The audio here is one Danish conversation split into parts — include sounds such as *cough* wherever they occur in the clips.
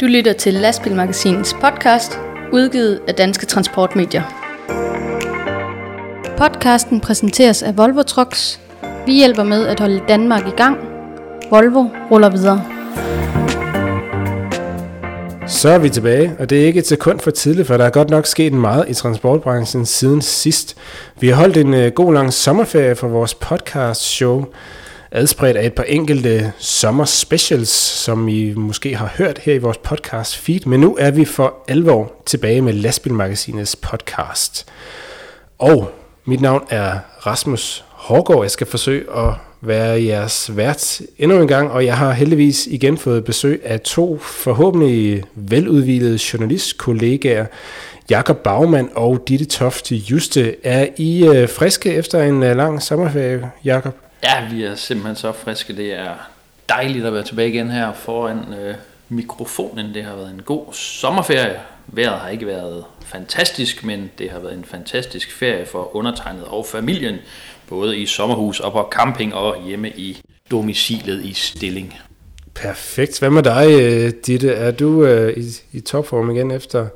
Du lytter til Lastbilmagasinets podcast, udgivet af Danske Transportmedier. Podcasten præsenteres af Volvo Trucks. Vi hjælper med at holde Danmark i gang. Volvo ruller videre. Så er vi tilbage, og det er ikke et sekund for tidligt, for der er godt nok sket meget i transportbranchen siden sidst. Vi har holdt en øh, god lang sommerferie for vores podcast show, adspredt af et par enkelte sommer specials, som I måske har hørt her i vores podcast feed, men nu er vi for alvor tilbage med Lastbilmagasinets podcast. Og mit navn er Rasmus Hårgaard. Jeg skal forsøge at være jeres vært endnu en gang, og jeg har heldigvis igen fået besøg af to forhåbentlig veludvilede journalistkollegaer, Jakob Bagman og Ditte Tofte Juste. Er I øh, friske efter en øh, lang sommerferie, Jakob? Ja, vi er simpelthen så friske. Det er dejligt at være tilbage igen her foran øh, mikrofonen. Det har været en god sommerferie. Vejret har ikke været fantastisk, men det har været en fantastisk ferie for undertegnet og familien, både i sommerhus og på camping og hjemme i domicilet i Stilling. Perfekt. Hvad med dig, øh, Ditte? Er du øh, i, i topform igen efter,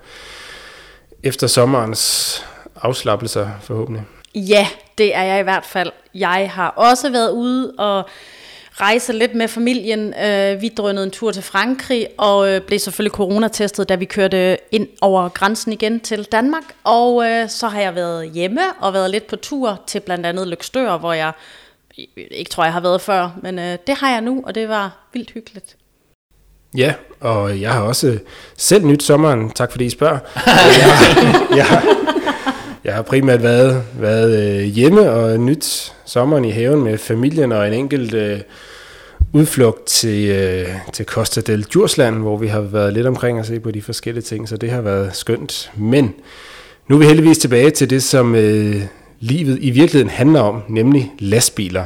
efter sommerens afslappelser forhåbentlig? Ja, det er jeg i hvert fald. Jeg har også været ude og rejse lidt med familien. Øh, vi drønede en tur til Frankrig og øh, blev selvfølgelig coronatestet, da vi kørte ind over grænsen igen til Danmark. Og øh, så har jeg været hjemme og været lidt på tur til blandt andet Lykstør, hvor jeg ikke tror, jeg har været før, men det har jeg nu, og det var vildt hyggeligt. Ja, og jeg har også selv nyt sommeren. Tak fordi I spørger. *laughs* jeg, jeg, jeg har primært været, været øh, hjemme og nyt sommeren i haven med familien og en enkelt øh, udflugt til, øh, til Costa del Djursland, hvor vi har været lidt omkring at se på de forskellige ting, så det har været skønt. Men nu er vi heldigvis tilbage til det, som øh, livet i virkeligheden handler om, nemlig lastbiler.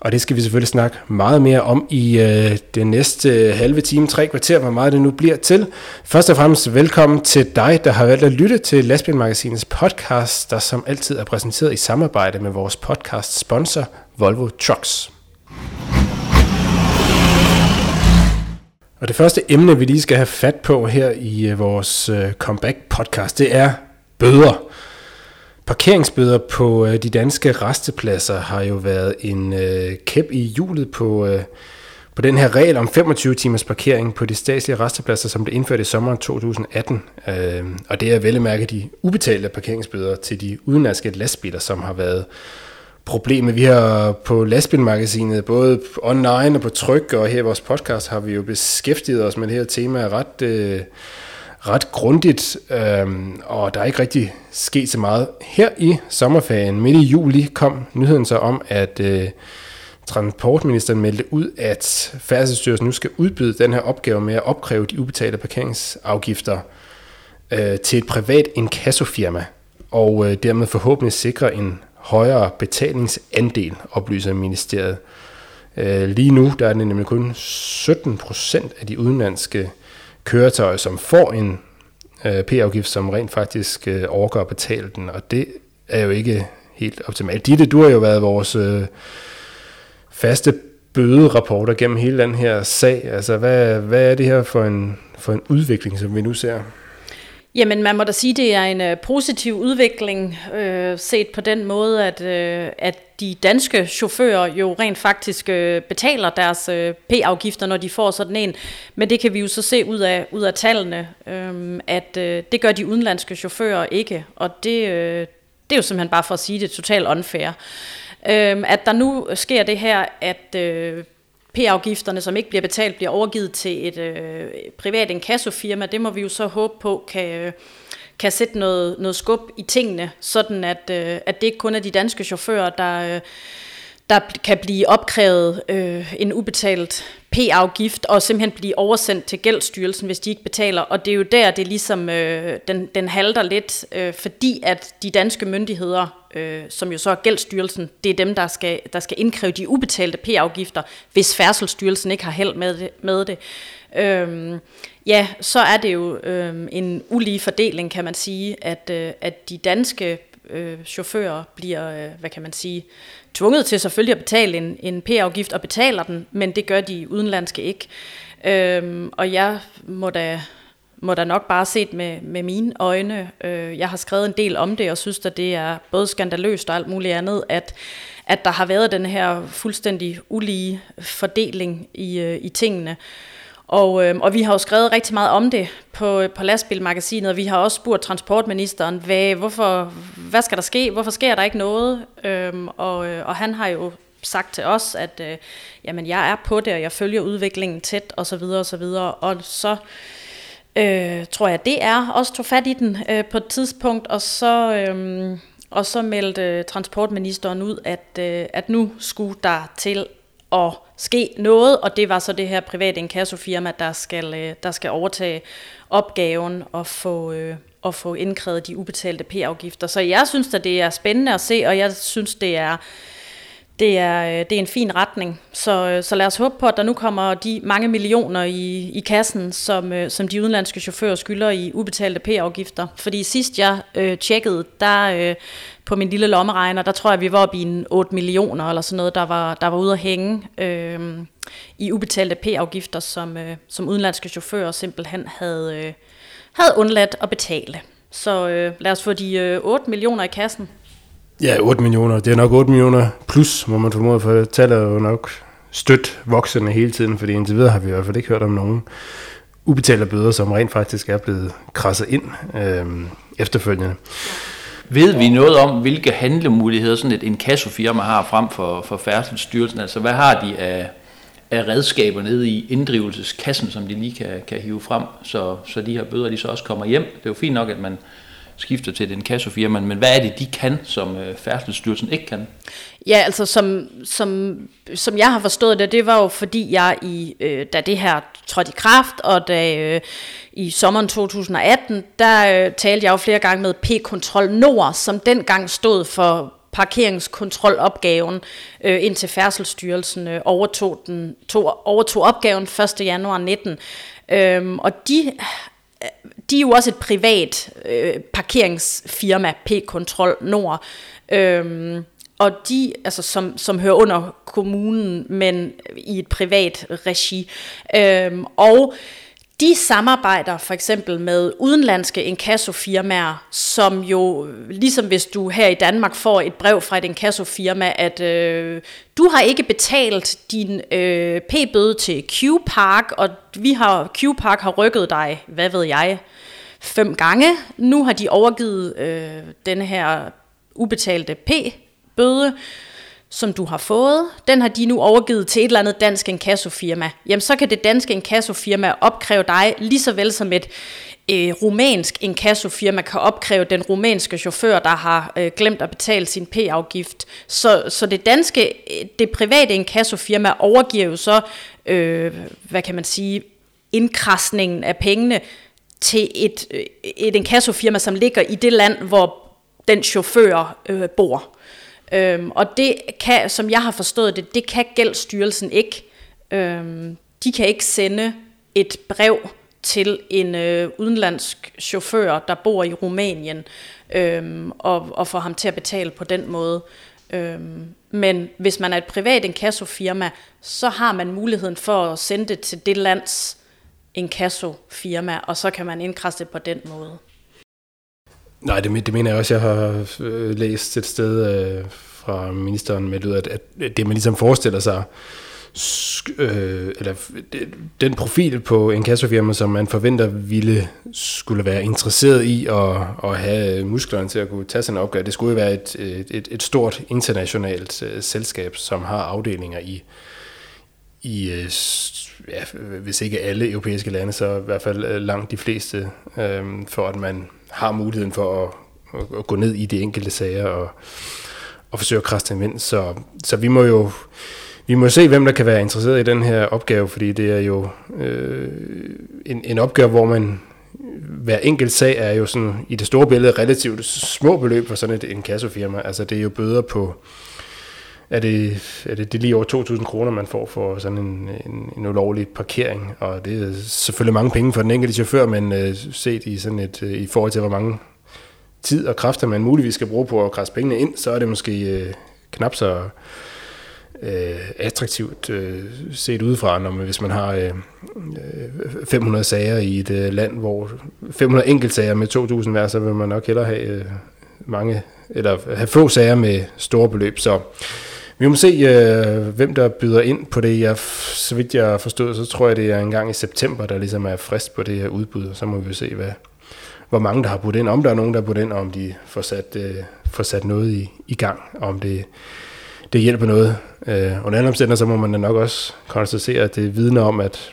Og det skal vi selvfølgelig snakke meget mere om i øh, den næste øh, halve time, tre kvarter, hvor meget det nu bliver til. Først og fremmest velkommen til dig, der har valgt at lytte til Lastbilmagasinets podcast, der som altid er præsenteret i samarbejde med vores podcast sponsor Volvo Trucks. Og det første emne, vi lige skal have fat på her i øh, vores øh, comeback podcast, det er bøder. Parkeringsbøder på øh, de danske restepladser har jo været en øh, kæp i hjulet på, øh, på den her regel om 25 timers parkering på de statslige restepladser, som blev indført i sommeren 2018. Øh, og det er vel mærke de ubetalte parkeringsbøder til de udenlandske lastbiler, som har været problemet. Vi har på lastbilmagasinet, både online og på tryk, og her i vores podcast, har vi jo beskæftiget os med det her tema ret... Øh, ret grundigt, øhm, og der er ikke rigtig sket så meget. Her i sommerferien, midt i juli, kom nyheden så om, at øh, transportministeren meldte ud, at Færdselsstyrelsen nu skal udbyde den her opgave med at opkræve de ubetalte parkeringsafgifter øh, til et privat inkassofirma, og øh, dermed forhåbentlig sikre en højere betalingsandel, oplyser ministeriet. Øh, lige nu der er det nemlig kun 17 procent af de udenlandske køretøjer, som får en øh, p-afgift, som rent faktisk øh, overgår at betale den, og det er jo ikke helt optimalt. Ditte, du har jo været vores øh, faste bøderapporter gennem hele den her sag. Altså, hvad, hvad er det her for en, for en udvikling, som vi nu ser? Jamen, man må da sige, at det er en uh, positiv udvikling, uh, set på den måde, at, uh, at de danske chauffører jo rent faktisk uh, betaler deres uh, P-afgifter, når de får sådan en. Men det kan vi jo så se ud af, ud af tallene, uh, at uh, det gør de udenlandske chauffører ikke. Og det, uh, det er jo simpelthen bare for at sige, det er totalt unfair. Uh, at der nu sker det her, at... Uh, P-afgifterne, som ikke bliver betalt, bliver overgivet til et øh, privat inkassofirma. Det må vi jo så håbe på kan, øh, kan sætte noget, noget skub i tingene, sådan at, øh, at det ikke kun er de danske chauffører, der, øh, der kan blive opkrævet øh, en ubetalt P-afgift og simpelthen blive oversendt til gældsstyrelsen, hvis de ikke betaler. Og det er jo der, det ligesom, øh, den, den halter lidt, øh, fordi at de danske myndigheder, øh, som jo så er gældsstyrelsen, det er dem, der skal, der skal indkræve de ubetalte P-afgifter, hvis Færdselsstyrelsen ikke har held med det. Med det. Øh, ja, så er det jo øh, en ulige fordeling, kan man sige, at, øh, at de danske øh, chauffører bliver, øh, hvad kan man sige, tvunget til selvfølgelig at betale en, en P-afgift og betaler den, men det gør de udenlandske ikke. Øh, og jeg må da, må da nok bare set med, med mine øjne. Øh, jeg har skrevet en del om det, og synes, at det er både skandaløst og alt muligt andet, at, at der har været den her fuldstændig ulige fordeling i, øh, i tingene. Og, øh, og vi har jo skrevet rigtig meget om det på, på lastbilmagasinet, og vi har også spurgt transportministeren, hvad, hvorfor, hvad skal der ske? Hvorfor sker der ikke noget? Øhm, og, øh, og han har jo sagt til os, at øh, jamen, jeg er på det, og jeg følger udviklingen tæt, og så videre, og så videre. Og så øh, tror jeg, det er også tog fat i den øh, på et tidspunkt, og så... Øh, og så meldte transportministeren ud, at, øh, at nu skulle der til at ske noget, og det var så det her private inkassofirma, der skal, øh, der skal overtage opgaven og få, øh, og få indkrævet de ubetalte P-afgifter. Så jeg synes at det er spændende at se, og jeg synes, det er, det er, øh, det er en fin retning. Så, øh, så lad os håbe på, at der nu kommer de mange millioner i, i kassen, som, som de udenlandske chauffører skylder i ubetalte P-afgifter. Fordi sidst jeg øh, tjekkede, der øh, på min lille lommeregner, der tror jeg, vi var oppe i en 8 millioner eller sådan noget, der var, der var ude at hænge øh, i ubetalte P-afgifter, som, øh, som udenlandske chauffører simpelthen havde, øh, havde undladt at betale. Så øh, lad os få de øh, 8 millioner i kassen. Ja, 8 millioner. Det er nok 8 millioner plus, må man formode, for tallet er jo nok stødt voksende hele tiden, fordi indtil videre har vi i hvert fald ikke hørt om nogen ubetalte bøder, som rent faktisk er blevet krasset ind øh, efterfølgende. Ved vi noget om, hvilke handlemuligheder sådan et inkassofirma har frem for, for Færdselsstyrelsen? Altså, hvad har de af, af redskaber nede i inddrivelseskassen, som de lige kan, kan hive frem, så, så de her bøder de så også kommer hjem? Det er jo fint nok, at man skifter til den kassofirma, men hvad er det, de kan, som øh, Færdselsstyrelsen ikke kan? Ja, altså som, som, som jeg har forstået det, det var jo fordi jeg, i, øh, da det her trådte i kraft, og da øh, i sommeren 2018, der øh, talte jeg jo flere gange med P-Kontrol Nord, som dengang stod for parkeringskontrolopgaven, øh, indtil Færdselsstyrelsen øh, overtog, den, tog, overtog opgaven 1. januar 19. Øhm, og de de er jo også et privat øh, parkeringsfirma, P-Kontrol Nord, øhm, og de, altså som, som hører under kommunen, men i et privat regi. Øhm, og de samarbejder for eksempel med udenlandske inkassofirmaer, som jo, ligesom hvis du her i Danmark får et brev fra et inkassofirma, at øh, du har ikke betalt din øh, p-bøde til Q-Park, og vi har, Q-Park har rykket dig, hvad ved jeg, fem gange. Nu har de overgivet øh, denne her ubetalte p-bøde, som du har fået, den har de nu overgivet til et eller andet dansk inkassofirma. Jamen så kan det danske inkassofirma opkræve dig, lige så vel som et øh, rumænsk inkassofirma kan opkræve den rumænske chauffør, der har øh, glemt at betale sin p-afgift. Så, så det danske, det private inkassofirma overgiver jo så, øh, hvad kan man sige, indkrasningen af pengene til et, øh, et inkassofirma, som ligger i det land, hvor den chauffør øh, bor. Øhm, og det kan, som jeg har forstået det, det kan Gældsstyrelsen ikke. Øhm, de kan ikke sende et brev til en øh, udenlandsk chauffør, der bor i Rumænien, øhm, og, og få ham til at betale på den måde. Øhm, men hvis man er et privat inkassofirma, så har man muligheden for at sende det til det lands inkassofirma, og så kan man indkrasse det på den måde. Nej, det, det mener jeg også, jeg har øh, læst et sted øh, fra ministeren med ud, at, at det man ligesom forestiller sig, øh, eller den profil på en kassofirma, som man forventer ville skulle være interesseret i at, at have musklerne til at kunne tage sådan en opgave, det skulle jo være et, et, et stort internationalt øh, selskab, som har afdelinger i, i øh, ja, hvis ikke alle europæiske lande, så i hvert fald øh, langt de fleste, øh, for at man har muligheden for at, at, at gå ned i de enkelte sager og, og forsøge at krasse dem ind. Så, så vi må jo vi må se, hvem der kan være interesseret i den her opgave, fordi det er jo øh, en, en opgave, hvor man hver enkelt sag er jo sådan i det store billede relativt små beløb for sådan et inkassofirma. Altså det er jo bøder på er det, er det, det er lige over 2.000 kroner, man får for sådan en, en, en ulovlig parkering. Og det er selvfølgelig mange penge for den enkelte chauffør, men øh, set i, sådan et, øh, i forhold til, hvor mange tid og kræfter, man muligvis skal bruge på at krasse pengene ind, så er det måske øh, knap så øh, attraktivt øh, set udefra, når man, hvis man har øh, øh 500 sager i et øh, land, hvor 500 enkeltsager med 2.000 hver, så vil man nok hellere have øh, mange, eller have få sager med store beløb. Så vi må se, øh, hvem der byder ind på det. Jeg, så vidt jeg forstod, så tror jeg, det er en gang i september, der ligesom er frist på det her udbud, og så må vi jo se, hvad, hvor mange der har budt ind, om der er nogen, der har budt ind, og om de får sat, øh, får sat noget i, i gang, om det, det hjælper noget. Øh, under alle omstændigheder, så må man da nok også konstatere, at det vidner om, at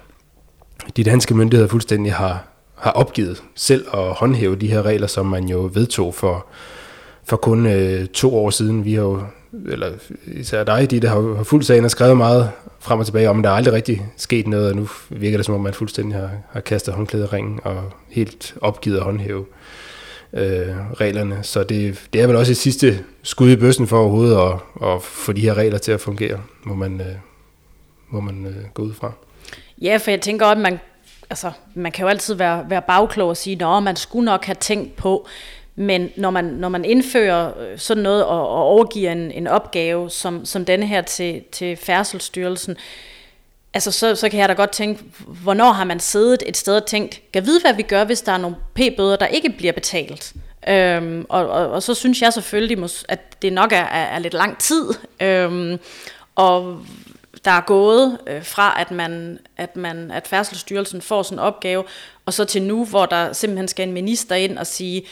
de danske myndigheder fuldstændig har, har opgivet selv at håndhæve de her regler, som man jo vedtog for, for kun øh, to år siden. Vi har jo, eller især dig, de der har, har fuldt sagen og skrevet meget frem og tilbage om, at der aldrig rigtig sket noget, og nu virker det som om, man fuldstændig har, har kastet håndklædet ringen og helt opgivet at håndhæve øh, reglerne. Så det, det er vel også et sidste skud i bøssen for overhovedet at, at få de her regler til at fungere, må man, øh, må man øh, gå ud fra. Ja, for jeg tænker også, at man, altså, man kan jo altid være, være bagklog og sige, at man skulle nok have tænkt på, men når man, når man indfører øh, sådan noget og, og overgiver en, en opgave som, som denne her til, til Færdselsstyrelsen, altså så, så kan jeg da godt tænke, hvornår har man siddet et sted og tænkt, kan vide, hvad vi gør, hvis der er nogle p-bøder, der ikke bliver betalt? Øhm, og, og, og så synes jeg selvfølgelig, at det nok er, er, er lidt lang tid. Øhm, og der er gået øh, fra, at man, at man, at Færdselsstyrelsen får sådan en opgave, og så til nu, hvor der simpelthen skal en minister ind og sige,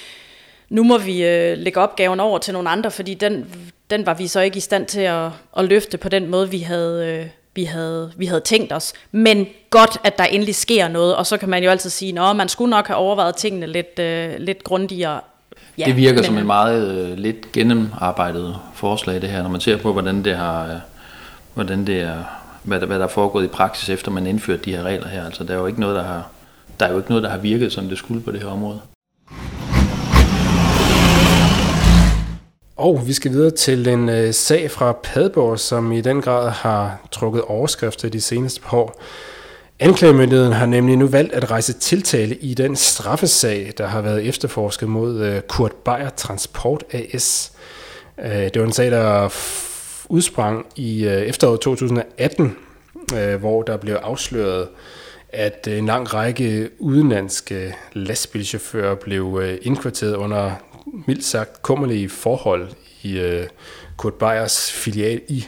nu må vi øh, lægge opgaven over til nogle andre, fordi den, den var vi så ikke i stand til at, at løfte på den måde, vi havde, øh, vi, havde, vi havde tænkt os. Men godt, at der endelig sker noget, og så kan man jo altid sige, at man skulle nok have overvejet tingene lidt, øh, lidt grundigere. Ja, det virker men, som et meget øh, lidt gennemarbejdet forslag, det her, når man ser på, hvordan det har... Øh, hvordan det er, hvad der, hvad der er foregået i praksis, efter man indførte de her regler her. Altså, der er jo ikke noget, der har, der er jo ikke noget, der har virket, som det skulle på det her område. Og vi skal videre til en øh, sag fra Padborg, som i den grad har trukket overskrifter de seneste par år. Anklagemyndigheden har nemlig nu valgt at rejse tiltale i den straffesag, der har været efterforsket mod øh, Kurt Beyer Transport AS. Øh, det var en sag, der udsprang i øh, efteråret 2018, øh, hvor der blev afsløret, at en lang række udenlandske lastbilchauffører blev øh, indkvarteret under mildt sagt kummerlige forhold i øh, Kurt Beyers filial i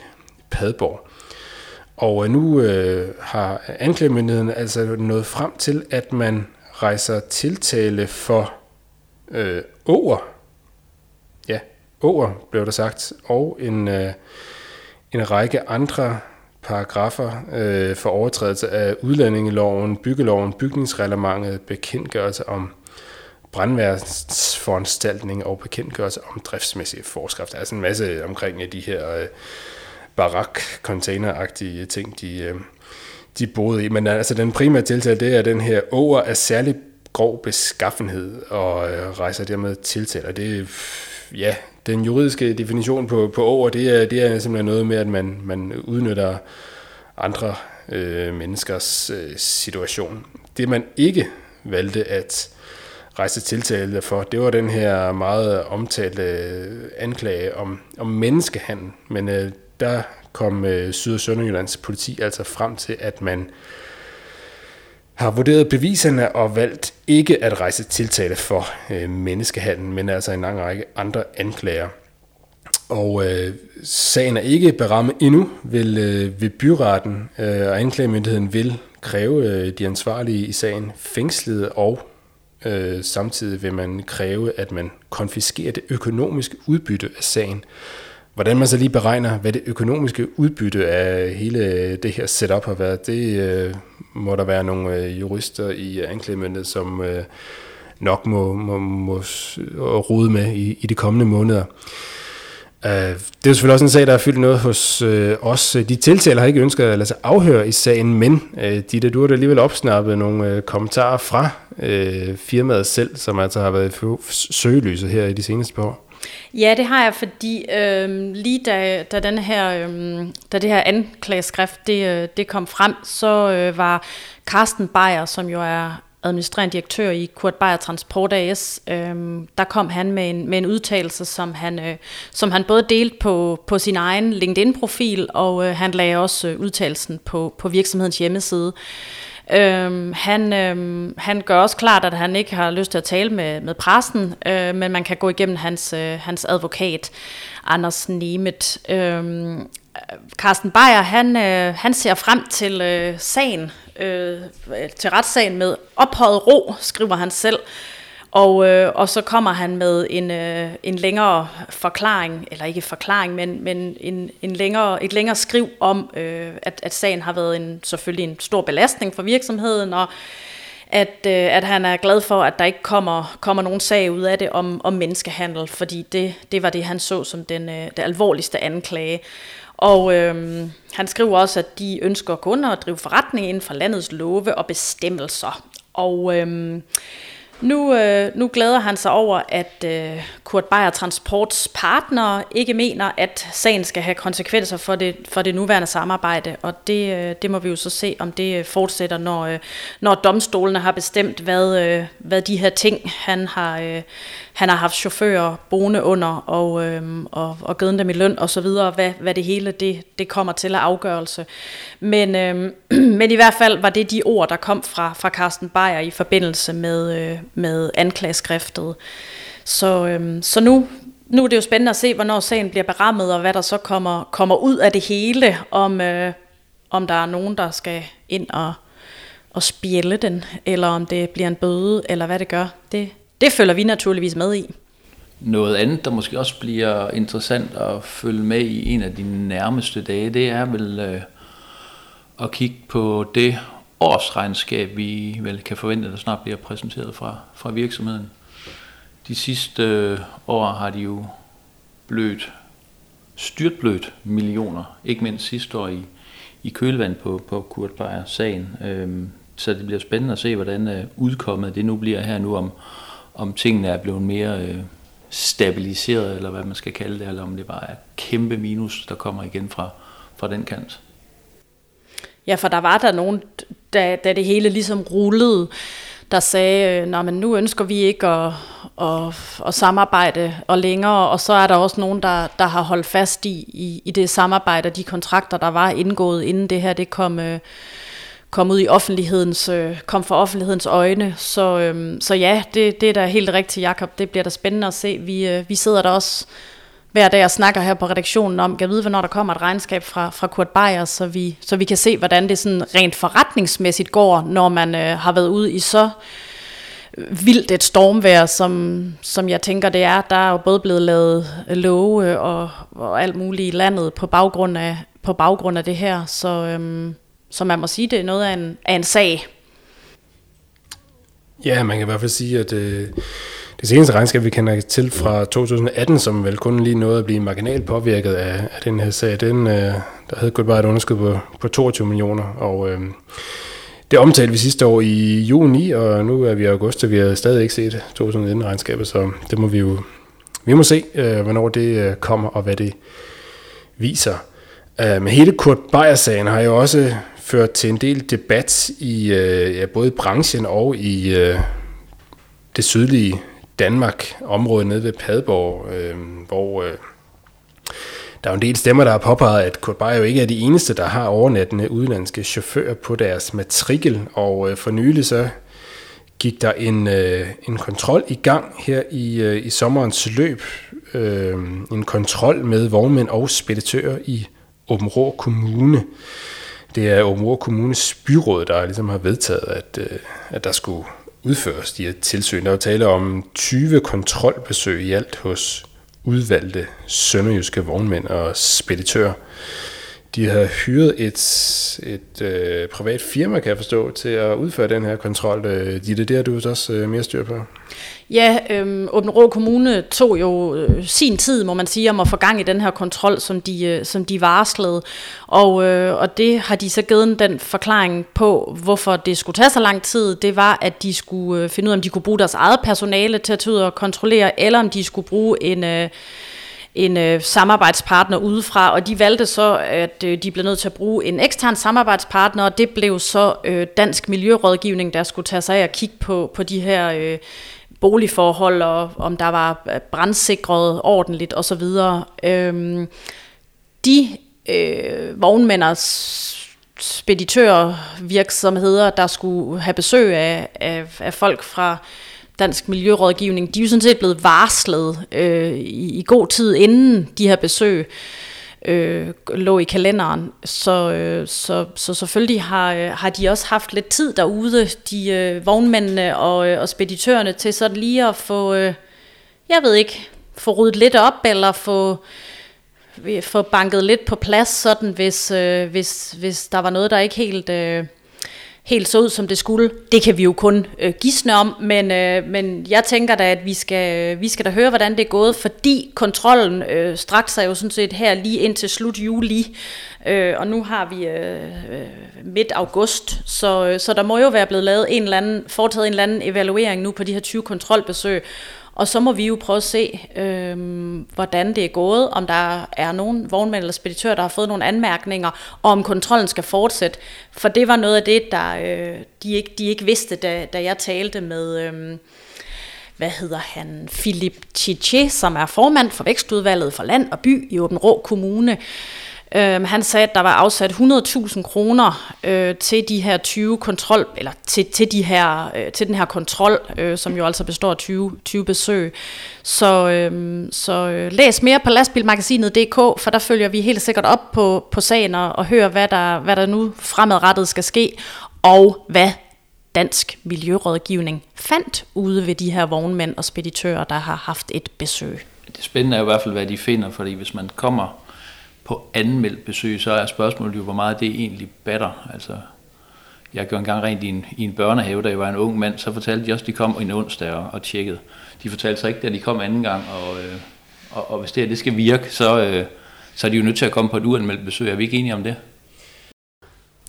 Padborg. Og øh, nu øh, har anklagemyndigheden altså nået frem til, at man rejser tiltale for øh, over, ja, over blev der sagt, og en, øh, en række andre paragrafer øh, for overtrædelse af udlændingeloven, byggeloven, bygningsreglementet, bekendtgørelse om brandværsforanstaltning og bekendtgørelse om driftsmæssige forskrifter. Altså en masse omkring de her øh, barak containeragtige ting, de, øh, de boede i. Men øh, altså den primære tiltale, det er den her over af særlig grov beskaffenhed og øh, rejser dermed tiltaler. Det ja, den juridiske definition på, på over, det er, det er simpelthen noget med, at man, man udnytter andre øh, menneskers øh, situation. Det man ikke valgte at rejse tiltale for, det var den her meget omtalte øh, anklage om, om menneskehandel. Men øh, der kom øh, Syd- og Sønderjyllands politi altså frem til, at man har vurderet beviserne og valgt ikke at rejse tiltale for øh, menneskehandel, men altså en lang række andre anklager. Og øh, sagen er ikke berammet endnu ved, øh, ved byretten, øh, og anklagemyndigheden vil kræve øh, de ansvarlige i sagen fængslet og Øh, samtidig vil man kræve, at man konfiskerer det økonomiske udbytte af sagen. Hvordan man så lige beregner, hvad det økonomiske udbytte af hele det her setup har været, det øh, må der være nogle øh, jurister i anklagemyndigheden, som øh, nok må, må, må rode med i, i de kommende måneder. Øh, det er selvfølgelig også en sag, der har fyldt noget hos øh, os. De tiltaler har ikke ønsket at lade sig afhøre i sagen, men øh, Ditte, du har alligevel opsnappet nogle øh, kommentarer fra øh, firmaet selv, som altså har været i søgelyset her i de seneste par år. Ja, det har jeg, fordi øh, lige da, da, den her, øh, da det her anklageskrift det, øh, det kom frem, så øh, var Carsten Beyer, som jo er administrerende direktør i Kurt Beyer Transport AS, øhm, der kom han med en, med en udtalelse, som han, øh, som han både delte på, på sin egen LinkedIn-profil, og øh, han lagde også øh, udtalelsen på, på virksomhedens hjemmeside. Øhm, han, øhm, han gør også klart, at han ikke har lyst til at tale med, med pressen, øh, men man kan gå igennem hans, øh, hans advokat, Anders Nemet. Øhm, Carsten Beyer, han, øh, han ser frem til øh, sagen, øh, til retssagen med ophøjet ro, skriver han selv. Og, øh, og så kommer han med en, øh, en længere forklaring, eller ikke forklaring, men, men en, en længere, et længere skriv om, øh, at, at sagen har været en, selvfølgelig en stor belastning for virksomheden, og at, øh, at han er glad for, at der ikke kommer, kommer nogen sag ud af det om, om menneskehandel, fordi det, det var det, han så som den, øh, det alvorligste anklage. Og øh, han skriver også, at de ønsker kun at drive forretning inden for landets love og bestemmelser. Og øh, nu, øh, nu glæder han sig over, at øh, Kurt Beyer Transports partner ikke mener, at sagen skal have konsekvenser for det, for det nuværende samarbejde. Og det, øh, det må vi jo så se, om det øh, fortsætter, når, øh, når domstolene har bestemt, hvad, øh, hvad de her ting, han har, øh, han har haft chauffører boende under og, øhm, og, og givet dem i løn og så videre, hvad, hvad det hele det, det kommer til af afgørelse. Men, øhm, *clears throat* men i hvert fald var det de ord, der kom fra, fra Carsten Beyer i forbindelse med, øh, med anklageskriftet. Så, øhm, så nu, nu er det jo spændende at se, hvornår sagen bliver berammet, og hvad der så kommer, kommer ud af det hele, om, øh, om der er nogen, der skal ind og, og spjælle den, eller om det bliver en bøde, eller hvad det gør. Det, det følger vi naturligvis med i. Noget andet, der måske også bliver interessant at følge med i en af de nærmeste dage, det er vel øh, at kigge på det årsregnskab, vi vel kan forvente, der snart bliver præsenteret fra, fra virksomheden. De sidste øh, år har de jo blødt, styrtblødt millioner, ikke mindst sidste år i, i kølvand på, på Kurt Beyer-sagen. Øh, så det bliver spændende at se, hvordan øh, udkommet det nu bliver her nu, om, om tingene er blevet mere øh, stabiliseret, eller hvad man skal kalde det, eller om det bare er kæmpe minus, der kommer igen fra, fra den kant. Ja, for der var der nogen, da, da det hele ligesom rullede, der sagde, øh, men nu ønsker vi ikke at, at, at samarbejde og længere, og så er der også nogen, der, der har holdt fast i, i, i det samarbejde og de kontrakter, der var indgået, inden det her det kom, øh, komme ud i offentlighedens, øh, kom for offentlighedens øjne. Så, øh, så ja, det, det er da helt rigtigt, Jakob. Det bliver da spændende at se. Vi, øh, vi sidder der også hver dag og snakker her på redaktionen om, kan vide, hvornår der kommer et regnskab fra, fra Kurt Beyer, så vi, så vi kan se, hvordan det sådan rent forretningsmæssigt går, når man øh, har været ude i så vildt et stormvejr, som, som jeg tænker det er. Der er jo både blevet lavet love og, og alt muligt i landet på baggrund af, på baggrund af det her, så, øhm, så man må sige, det er noget af en, af en sag. Ja, man kan i hvert fald sige, at øh, det seneste regnskab, vi kender til fra 2018, som vel kun lige nåede at blive marginalt påvirket af, af den her sag, den, øh, der havde godt bare et underskud på, på 22 millioner, og øh, det omtalte vi sidste år i juni, og nu er vi i august, og vi har stadig ikke set 2019-regnskabet, så det må vi jo vi må se, øh, hvornår det øh, kommer, og hvad det viser. Øh, men hele Kurt Beyer-sagen har jo også ført til en del debat i øh, ja, både branchen og i øh, det sydlige Danmark, området nede ved Padborg, øh, hvor øh, der er en del stemmer, der har påpeget, at Kurt Beyer jo ikke er de eneste, der har overnattende udenlandske chauffører på deres matrikel, og øh, for nylig så gik der en, øh, en kontrol i gang her i, øh, i sommerens løb. Øh, en kontrol med vognmænd og speditører i Åben Rå Kommune. Det er Åben Kommunes byråd, der ligesom har vedtaget, at, øh, at der skulle udføres de her tilsyn. Der er tale om 20 kontrolbesøg i alt hos udvalgte sønderjyske vognmænd og speditører. De har hyret et, et øh, privat firma, kan jeg forstå, til at udføre den her kontrol. Det Ditte, det har du også øh, mere styr på. Ja, øhm, Åben Rå Kommune tog jo øh, sin tid, må man sige, om at få gang i den her kontrol, som de, øh, som de varslede. Og, øh, og det har de så givet den forklaring på, hvorfor det skulle tage så lang tid. Det var, at de skulle øh, finde ud af, om de kunne bruge deres eget personale til at tage ud og kontrollere, eller om de skulle bruge en... Øh, en øh, samarbejdspartner udefra, og de valgte så, at øh, de blev nødt til at bruge en ekstern samarbejdspartner, og det blev så øh, Dansk Miljørådgivning, der skulle tage sig af og kigge på, på de her øh, boligforhold, og om der var øh, brandsikret ordentligt osv. Øhm, de øh, vognmænders speditørvirksomheder, der skulle have besøg af, af, af folk fra Dansk Miljørådgivning, de er jo sådan set blevet varslet øh, i, i god tid inden de her besøg øh, lå i kalenderen. Så, øh, så, så selvfølgelig har, øh, har de også haft lidt tid derude, de øh, vognmændene og, øh, og speditørerne, til sådan lige at få, øh, jeg ved ikke, få ryddet lidt op, eller få, øh, få banket lidt på plads, sådan hvis, øh, hvis, hvis der var noget, der ikke helt... Øh, helt så ud, som det skulle. Det kan vi jo kun øh, gisne om, men, øh, men jeg tænker da, at vi skal, øh, vi skal da høre, hvordan det er gået, fordi kontrollen øh, strakte sig jo sådan set her lige ind til slut juli, øh, og nu har vi øh, øh, midt august, så, øh, så der må jo være blevet lavet en eller anden, foretaget en eller anden evaluering nu på de her 20 kontrolbesøg, og så må vi jo prøve at se, øh, hvordan det er gået, om der er nogen vognmænd eller speditører, der har fået nogle anmærkninger, og om kontrollen skal fortsætte. For det var noget af det, der øh, de, ikke, de ikke vidste, da, da jeg talte med... Øh, hvad hedder han, Philip Chiche, som er formand for Vækstudvalget for Land og By i Åben Rå Kommune. Øh, han sagde, at der var afsat 100.000 kroner øh, til de her 20 kontrol, eller til, til, de her, øh, til den her kontrol, øh, som jo altså består af 20, 20 besøg. Så, øh, så øh, læs mere på lastbilmagasinet.dk, for der følger vi helt sikkert op på, på sagen og, og hører, hvad der, hvad der nu fremadrettet skal ske, og hvad Dansk Miljørådgivning fandt ude ved de her vognmænd og speditører, der har haft et besøg. Det spændende er i hvert fald, hvad de finder, fordi hvis man kommer på anmeldt besøg, så er spørgsmålet jo, hvor meget det egentlig batter. Altså, jeg gjorde engang rent i en, i en børnehave, da jeg var en ung mand, så fortalte de også, at de kom en onsdag og, og tjekkede. De fortalte så ikke, at de kom anden gang, og, øh, og, og hvis det her det skal virke, så, øh, så er de jo nødt til at komme på et uanmeldt besøg. Er vi ikke enige om det?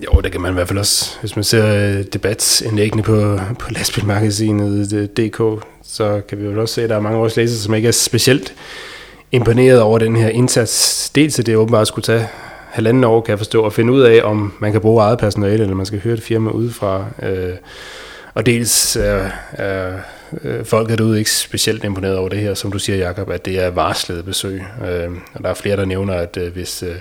Jo, det kan man i hvert fald også. Hvis man ser øh, på, på lastbilmagasinet øh, DK, så kan vi jo også se, at der er mange af vores læsere, som ikke er specielt imponeret over den her indsats. Dels at det åbenbart skulle tage halvanden år, kan jeg forstå, at finde ud af, om man kan bruge eget personale, eller man skal høre et firma udefra. Øh, og dels er, er folk folket derude ikke specielt imponeret over det her, som du siger, Jakob, at det er varslet besøg. Øh, og der er flere, der nævner, at øh, hvis, øh,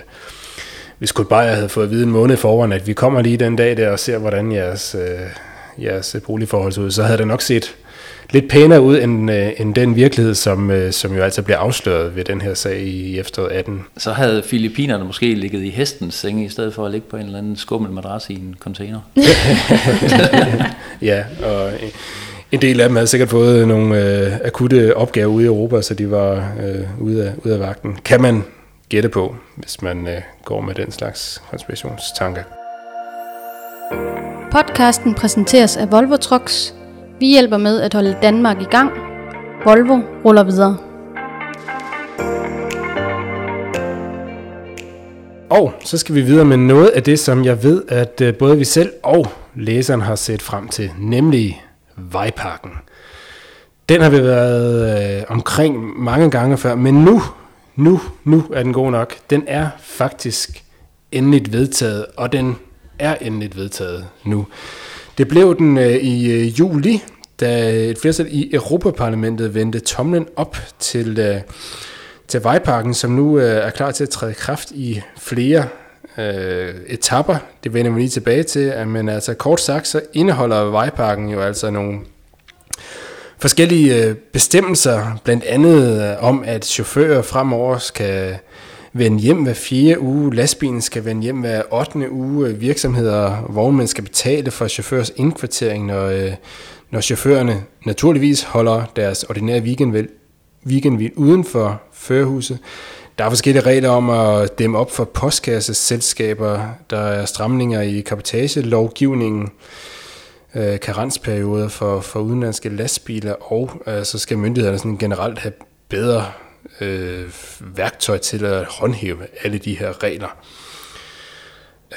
hvis Kurt Beyer havde fået at vide en måned foran, at vi kommer lige den dag der og ser, hvordan jeres, jeres boligforhold ser ud, så havde det nok set lidt pænere ud end, øh, end den virkelighed, som, øh, som jo altså bliver afsløret ved den her sag i efteråret 18. Så havde Filippinerne måske ligget i hestens senge, i stedet for at ligge på en eller anden skummel madras i en container. *laughs* ja, og en del af dem havde sikkert fået nogle øh, akutte opgaver ude i Europa, så de var øh, ude, af, ude af vagten. Kan man gætte på, hvis man øh, går med den slags konspirationstanker. Podcasten præsenteres af Volvo Trucks, vi hjælper med at holde Danmark i gang. Volvo ruller videre. Og så skal vi videre med noget af det, som jeg ved, at øh, både vi selv og læseren har set frem til, nemlig Vejparken. Den har vi været øh, omkring mange gange før, men nu, nu, nu er den god nok. Den er faktisk endeligt vedtaget, og den er endeligt vedtaget nu. Det blev den øh, i øh, juli, da et flertal i Europaparlamentet vendte tomlen op til, øh, til vejparken, som nu er klar til at træde kraft i flere øh, etapper. Det vender vi lige tilbage til, men altså kort sagt, så indeholder vejparken jo altså nogle forskellige bestemmelser, blandt andet om, at chauffører fremover skal vende hjem hver fjerde uge, lastbilen skal vende hjem hver 8. uge, virksomheder og vognmænd skal betale for chaufførs indkvartering, når, øh, når chaufførerne naturligvis holder deres ordinære weekendvild weekend uden for førerhuset. Der er forskellige regler om at dæmme op for postkasseselskaber. Der er stramninger i kapotagelovgivningen, øh, karensperioder for, for udenlandske lastbiler, og øh, så skal myndighederne sådan generelt have bedre øh, værktøj til at håndhæve alle de her regler.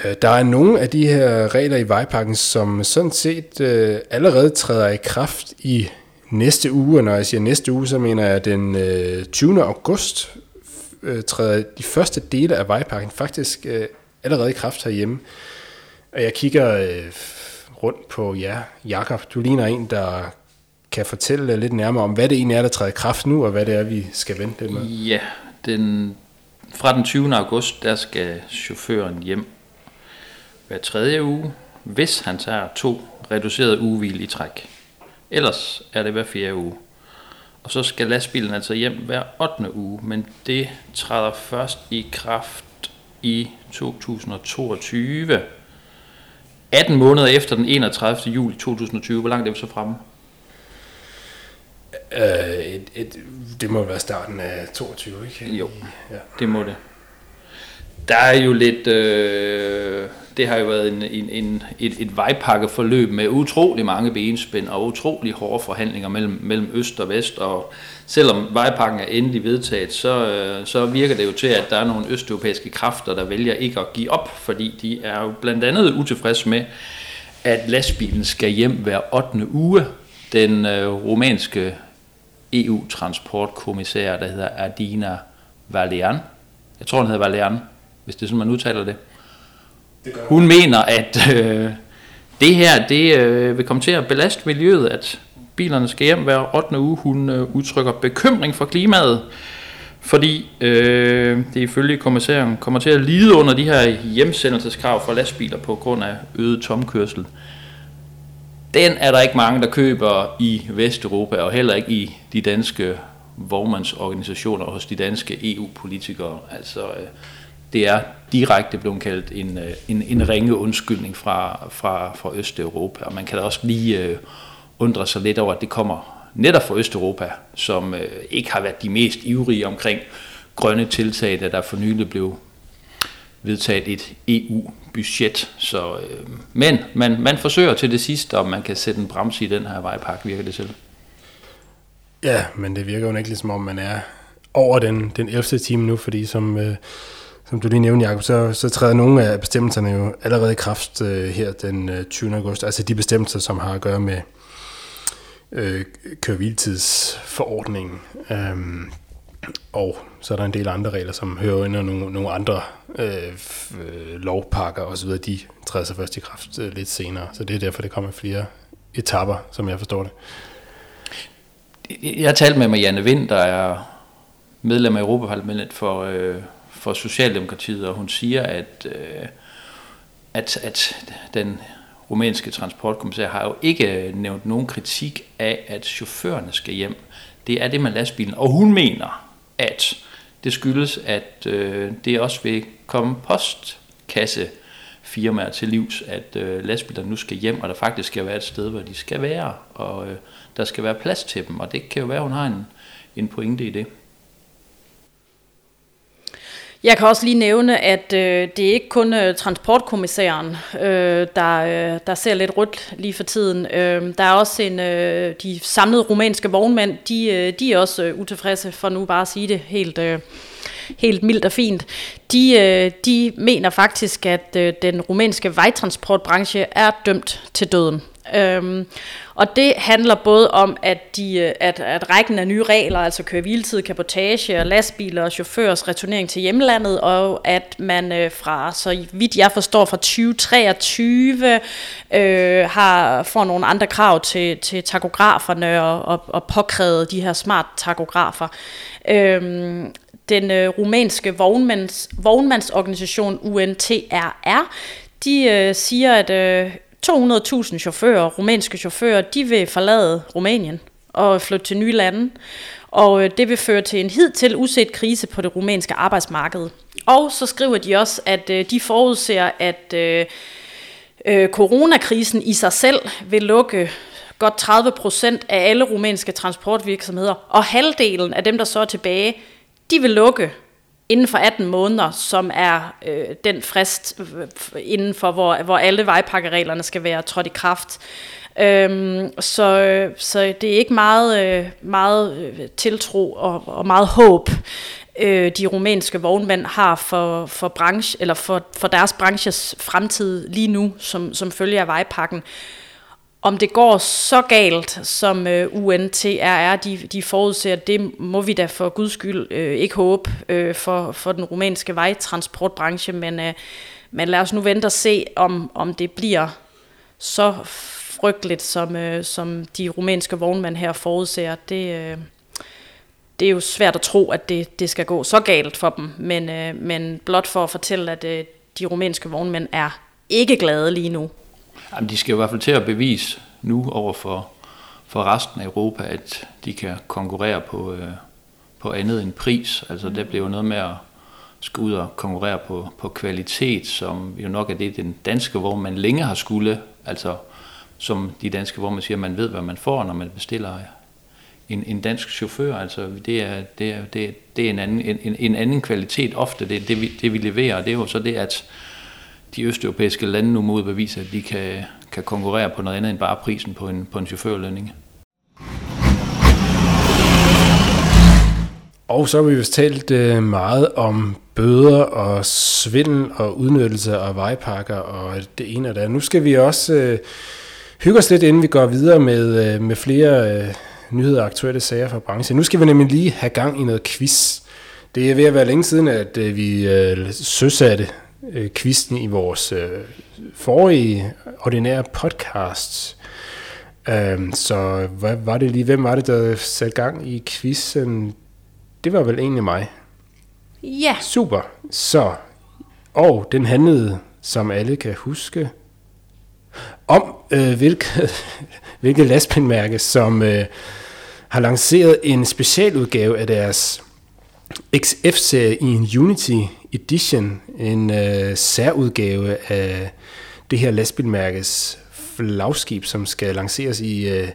Øh, der er nogle af de her regler i vejpakken, som sådan set øh, allerede træder i kraft i næste uge, og når jeg siger næste uge, så mener jeg den øh, 20. august øh, træder de første dele af vejpakken faktisk øh, allerede i kraft herhjemme. Og jeg kigger øh, rundt på jer, Jakob. Du ligner en, der kan fortælle lidt nærmere om, hvad det egentlig er, der træder i kraft nu, og hvad det er, vi skal vente lidt med. Ja, den, fra den 20. august, der skal chaufføren hjem hver tredje uge, hvis han tager to reducerede ugehvil i træk. Ellers er det hver fjerde uge. Og så skal lastbilen altså hjem hver 8. uge, men det træder først i kraft i 2022. 18 måneder efter den 31. juli 2020. Hvor langt er vi så fremme? Øh, et, et, det må være starten af 22, ikke? Jo, Ja. det må det. Der er jo lidt... Øh, det har jo været en, en, en, et, et vejpakkeforløb med utrolig mange benspænd og utrolig hårde forhandlinger mellem, mellem øst og vest. Og selvom vejpakken er endelig vedtaget, så, øh, så virker det jo til, at der er nogle østeuropæiske kræfter, der vælger ikke at give op, fordi de er jo blandt andet utilfredse med, at lastbilen skal hjem hver 8. uge. Den øh, romanske EU-transportkommissær, der hedder Adina Valian. Jeg tror, han hedder Valian, hvis det er sådan, man udtaler det. Hun mener, at øh, det her det øh, vil komme til at belaste miljøet, at bilerne skal hjem hver 8. uge. Hun øh, udtrykker bekymring for klimaet, fordi øh, det ifølge kommissæren kommer til at lide under de her hjemsendelseskrav for lastbiler på grund af øget tomkørsel. Den er der ikke mange, der køber i Vesteuropa, og heller ikke i de danske vognmandsorganisationer og hos de danske EU-politikere. Altså, øh, det er direkte blevet kaldt en, øh, en, en ringe undskyldning fra, fra, fra Østeuropa, og man kan da også lige øh, undre sig lidt over, at det kommer netop fra Østeuropa, som ikke har været de mest ivrige omkring grønne tiltag, da der for nylig blev vedtaget et EU-budget. Så, øh, men man, man forsøger til det sidste, om man kan sætte en bremse i den her vejpakke, virker det til. Ja, men det virker jo ikke ligesom om, man er over den, den 11. time nu, fordi som, øh, som du lige nævnte, Jacob, så, så træder nogle af bestemmelserne jo allerede i kraft øh, her den øh, 20. august. Altså de bestemmelser, som har at gøre med øh, køreviltidsforordningen. Øhm, og så er der en del andre regler, som hører under nogle, nogle andre øh, øh lovpakker osv. De træder så først i kraft øh, lidt senere. Så det er derfor, det kommer i flere etapper, som jeg forstår det. Jeg har talt med Marianne Vind, der er medlem af Europaparlamentet for, øh, for Socialdemokratiet, og hun siger, at, øh, at, at den rumænske transportkommissær har jo ikke nævnt nogen kritik af, at chaufførerne skal hjem. Det er det med lastbilen, og hun mener, at det skyldes, at øh, det også vil komme postkasse firmaer til livs, at øh, lastbilerne nu skal hjem, og der faktisk skal være et sted, hvor de skal være, og øh, der skal være plads til dem, og det kan jo være, at hun har en, en pointe i det. Jeg kan også lige nævne, at øh, det er ikke kun øh, transportkommissæren, øh, der, øh, der ser lidt rødt lige for tiden. Øh, der er også en, øh, de samlede rumænske vognmænd, de, øh, de er også øh, utilfredse, for nu bare at sige det helt, øh, helt mildt og fint. De, øh, de mener faktisk, at øh, den rumænske vejtransportbranche er dømt til døden. Øhm, og det handler både om, at, de, øh, at, at rækken af nye regler, altså køre hviletid, kapotage og lastbiler og chaufførers returnering til hjemlandet, og at man øh, fra, så vidt jeg forstår, fra 2023 øh, har, får nogle andre krav til, til takograferne og, og, og påkrævet de her smart takografer. Øhm, den øh, rumænske vognmands, vognmandsorganisation UNTRR, de øh, siger, at øh, 200.000 chauffører, rumænske chauffører, de vil forlade Rumænien og flytte til nye lande. Og øh, det vil føre til en hidtil uset krise på det rumænske arbejdsmarked. Og så skriver de også, at øh, de forudser, at øh, øh, coronakrisen i sig selv vil lukke godt 30 procent af alle rumænske transportvirksomheder, og halvdelen af dem, der så er tilbage, de vil lukke inden for 18 måneder, som er øh, den frist øh, inden for, hvor, hvor alle vejpakkereglerne skal være trådt i kraft. Øhm, så, så det er ikke meget, øh, meget øh, tiltro og, og meget håb, øh, de rumænske vognmænd har for, for, branche, eller for, for deres branches fremtid lige nu, som, som følger af vejpakken. Om det går så galt, som øh, UNTRR de, de forudser, det må vi da for guds skyld øh, ikke håbe øh, for, for den rumænske vejtransportbranche, men, øh, men lad os nu vente og se, om, om det bliver så frygteligt, som, øh, som de rumænske vognmænd her forudser. Det, øh, det er jo svært at tro, at det, det skal gå så galt for dem, men, øh, men blot for at fortælle, at øh, de rumænske vognmænd er ikke glade lige nu. Jamen, de skal i hvert fald til at bevise nu over for, for resten af Europa, at de kan konkurrere på, øh, på andet end pris. Altså det bliver jo noget med at skulle ud og konkurrere på, på kvalitet, som jo nok er det, den danske, hvor man længe har skulle, altså som de danske, hvor man siger, at man ved, hvad man får, når man bestiller en, en dansk chauffør. Altså det er, det er, det er, det er en, anden, en, en anden kvalitet ofte, det, det, vi, det vi leverer, det er jo så det, at de østeuropæiske lande nu mod bevise, at de kan, kan konkurrere på noget andet end bare prisen på en, på en chaufførlønning. Og så har vi jo talt øh, meget om bøder og svindel og udnyttelse af vejpakker og det ene og det andet. Nu skal vi også øh, hygge os lidt, inden vi går videre med, øh, med flere øh, nyheder og aktuelle sager fra branchen. Nu skal vi nemlig lige have gang i noget quiz. Det er ved at være længe siden, at øh, vi øh, søsatte øh, quizzen i vores øh, forrige ordinære podcast. Um, så hvad var det lige? Hvem var det, der satte gang i quizzen? Det var vel egentlig mig. Ja. Super. Så, og den handlede, som alle kan huske, om øh, hvilket, hvilket lastbilmærke, som øh, har lanceret en specialudgave af deres XF-serie i en Unity Edition, en øh, særudgave af det her lastbilmærkes flagskib, som skal lanceres i øh,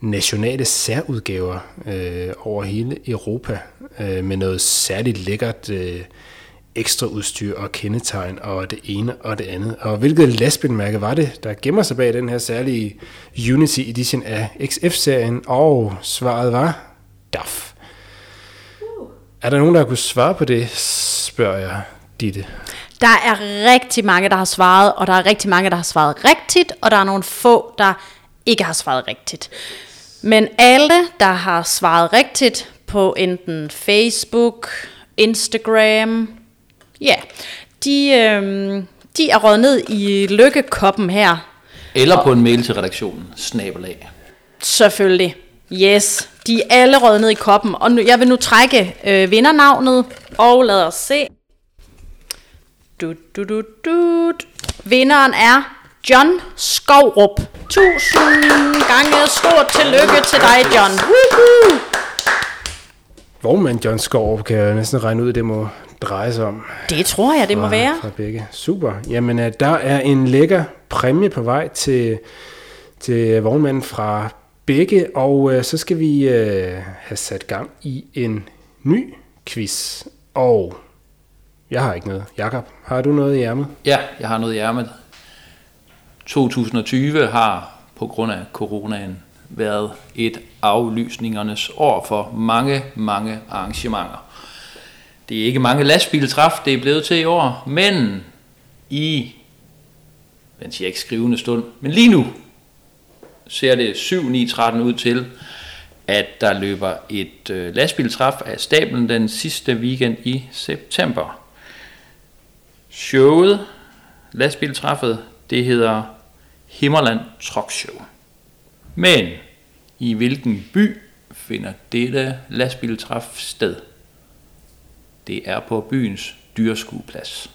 nationale særudgaver øh, over hele Europa, øh, med noget særligt lækkert øh, ekstra udstyr og kendetegn og det ene og det andet. Og hvilket lastbilmærke var det, der gemmer sig bag den her særlige Unity Edition af XF-serien? Og svaret var DAF. Er der nogen, der kunne svare på det, spørger jeg Ditte. Der er rigtig mange, der har svaret, og der er rigtig mange, der har svaret rigtigt, og der er nogle få, der ikke har svaret rigtigt. Men alle, der har svaret rigtigt på enten Facebook, Instagram, ja, de, øhm, de er røget ned i lykkekoppen her. Eller på en mail til redaktionen, snabelag. Selvfølgelig. Yes, de er alle røget ned i koppen. Og nu, jeg vil nu trække øh, vindernavnet, og lad os se. Du, du, du, du. Vinderen er John Skovrup. Tusind gange stort tillykke til dig, John. Woohoo! Vognmand John Skov kan jeg næsten regne ud, det må dreje sig om. Det tror jeg, det må fra, være. Fra begge. Super. Jamen, øh, der er en lækker præmie på vej til, til vognmanden fra begge, og øh, så skal vi øh, have sat gang i en ny quiz. Og jeg har ikke noget. Jakob, har du noget i ærmet? Ja, jeg har noget i ærmet. 2020 har på grund af coronaen været et aflysningernes år for mange, mange arrangementer. Det er ikke mange lastbiltræf, det er blevet til i år, men i, den siger ikke skrivende stund, men lige nu ser det 7-9-13 ud til, at der løber et øh, lastbiltræf af stablen den sidste weekend i september. Showet, lastbiltræffet, det hedder Himmerland Truck Show. Men i hvilken by finder dette lastbiltræf sted? Det er på byens dyrskueplads.